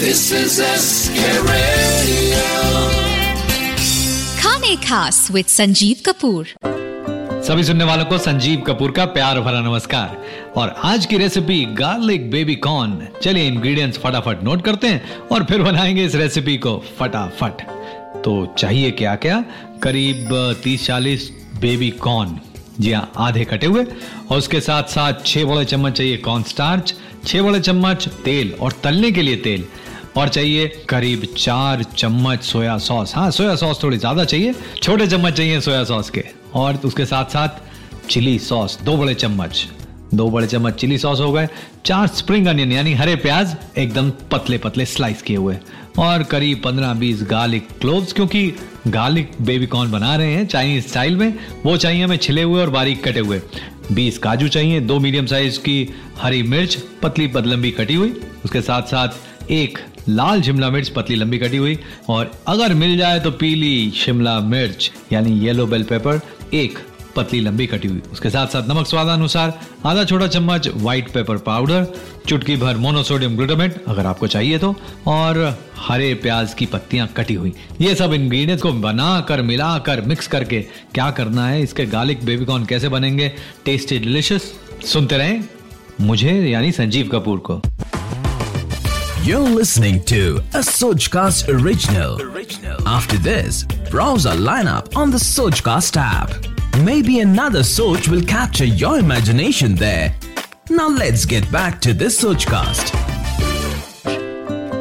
This is SK Radio. खाने खास with Sanjeev Kapoor. सभी सुनने वालों को संजीव कपूर का प्यार भरा नमस्कार। और आज की रेसिपी गार्लिक बेबी कॉर्न चलिए इंग्रेडिएंट्स फटाफट नोट करते हैं और फिर बनाएँगे इस रेसिपी को फटाफट। तो चाहिए क्या क्या? करीब 30-40 बेबी कॉर्न जी हाँ आधे कटे हुए। और उसके साथ साथ छह बड़े चम्मच चाहिए कॉर्न स्टार्च छह बड़े चम्मच तेल और तलने के लिए तेल। और चाहिए करीब चार चम्मच सोया सॉस। हाँ सोया सॉस थोड़ी ज़्यादा चाहिए, छोटे चम्मच चाहिए सोया सॉस के। और उसके साथ साथ चिली सॉस, दो बड़े चम्मच। दो बड़े चम्मच चिली सॉस हो गए, चार स्प्रिंग अनियन, यानी हरे प्याज, एकदम पतले पतले स्लाइस किए हुए। और करीब पंद्रह बीस गार्लिक क्लोव्स, क्योंकि गार्लिक बेबी कॉर्न बना रहे हैं चाइनीज़ स्टाइल में, वो चाहिए हमें छिले हुए और बारीक कटे हुए। बीस काजू चाहिए, दो मीडियम साइज़ की हरी मिर्च पतली पतलंबी कटी हुई। उसके साथ साथ एक लाल शिमला मिर्च पतली लंबी कटी हुई और अगर मिल जाए तो पीली शिमला मिर्च, यानी येलो बेल पेपर एक पतली लंबी कटी हुई। उसके साथ साथ नमक स्वादानुसार आधा छोटा चम्मच व्हाइट पेपर पाउडर चुटकी भर मोनोसोडियम ग्लूटामेट अगर आपको चाहिए तो और हरे प्याज की पत्तियाँ कटी हुई। ये सब इंग्रेडिएंट्स को बनाकर, मिलाकर मिक्स करके क्या करना है? इसके गार्लिक बेबीकॉर्न कैसे बनेंगे? टेस्टी डिलिशियस सुनते रहें मुझे, यानी संजीव कपूर को। You're listening to a Sojcast original. After this, browse our lineup on the Sojcast app. Maybe another Soj will capture your imagination there. Now let's get back to this Sojcast.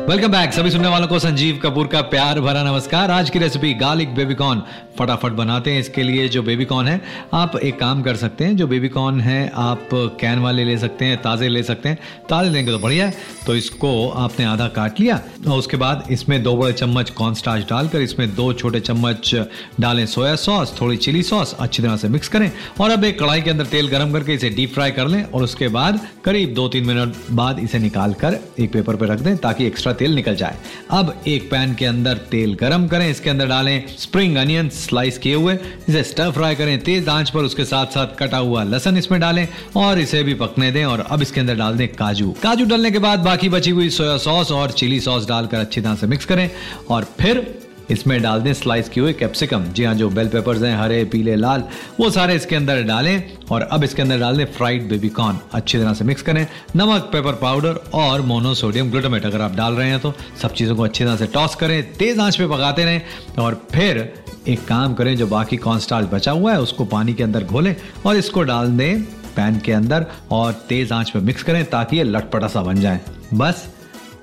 Welcome back सभी सुनने वालों को संजीव कपूर का प्यार भरा नमस्कार। आज की रेसिपी गार्लिक बेबीकॉर्न फटाफट बनाते हैं। इसके लिए जो बेबीकॉर्न है, आप एक काम कर सकते हैं। जो बेबीकॉर्न है, आप कैन वाले ले सकते हैं, ताज़े ले सकते हैं। ताज़े लेंगे तो बढ़िया है। तो इसको आपने आधा काट लिया और उसके बाद इसमें दो बड़े चम्मच कॉर्न स्टार्च डालकर इसमें दो छोटे चम्मच डालें सोया सॉस थोड़ी चिली सॉस अच्छी तरह से मिक्स करें। और अब एक कढ़ाई के अंदर तेल गर्म करके इसे डीप फ्राई कर लें और उसके बाद करीब दो तीन मिनट बाद इसे निकाल कर एक पेपर पर रख दें ताकि एक्स्ट्रा तेल निकल जाए। अब एक पैन के अंदर तेल गरम करें, इसके अंदर डालें स्प्रिंग अनियन स्लाइस किए हुए। इसे स्टर फ्राई करें, तेज आँच पर उसके साथ साथ कटा हुआ लसन इसमें डालें और इसे भी पकने दें और अब इसके अंदर डाल दें काजू। काजू डालने के बाद बाकी बची हुई सोया सॉस और चिली सॉस डालकर अच्छी तरह से मिक्स करें और फिर इसमें डाल दें स्लाइस किए हुए कैप्सिकम जी हाँ जो बेल पेपर्स हैं, हरे, पीले, लाल, वो सारे इसके अंदर डालें और अब इसके अंदर डाल दें फ्राइड बेबी कॉर्न अच्छी तरह से मिक्स करें। नमक पेपर पाउडर और मोनोसोडियम ग्लूटामेट अगर आप डाल रहे हैं तो। सब चीज़ों को अच्छी तरह से टॉस करें, तेज आँच पे पकाते रहें और फिर एक काम करें, जो बाकी कॉर्न बचा हुआ है, उसको पानी के अंदर घोलें और इसको डाल दें पैन के अंदर और तेज आँच पर मिक्स करें ताकि ये लटपटा सा बन जाए। बस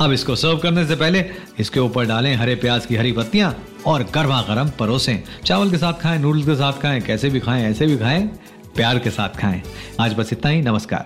अब इसको सर्व करने से पहले इसके ऊपर डालें हरे प्याज की हरी पत्तियाँ और गर्मा गर्म परोसें। चावल के साथ खाएँ नूडल्स के साथ खाएँ, कैसे भी खाएँ, ऐसे भी खाएँ, प्यार के साथ खाएँ। आज बस इतना ही, नमस्कार।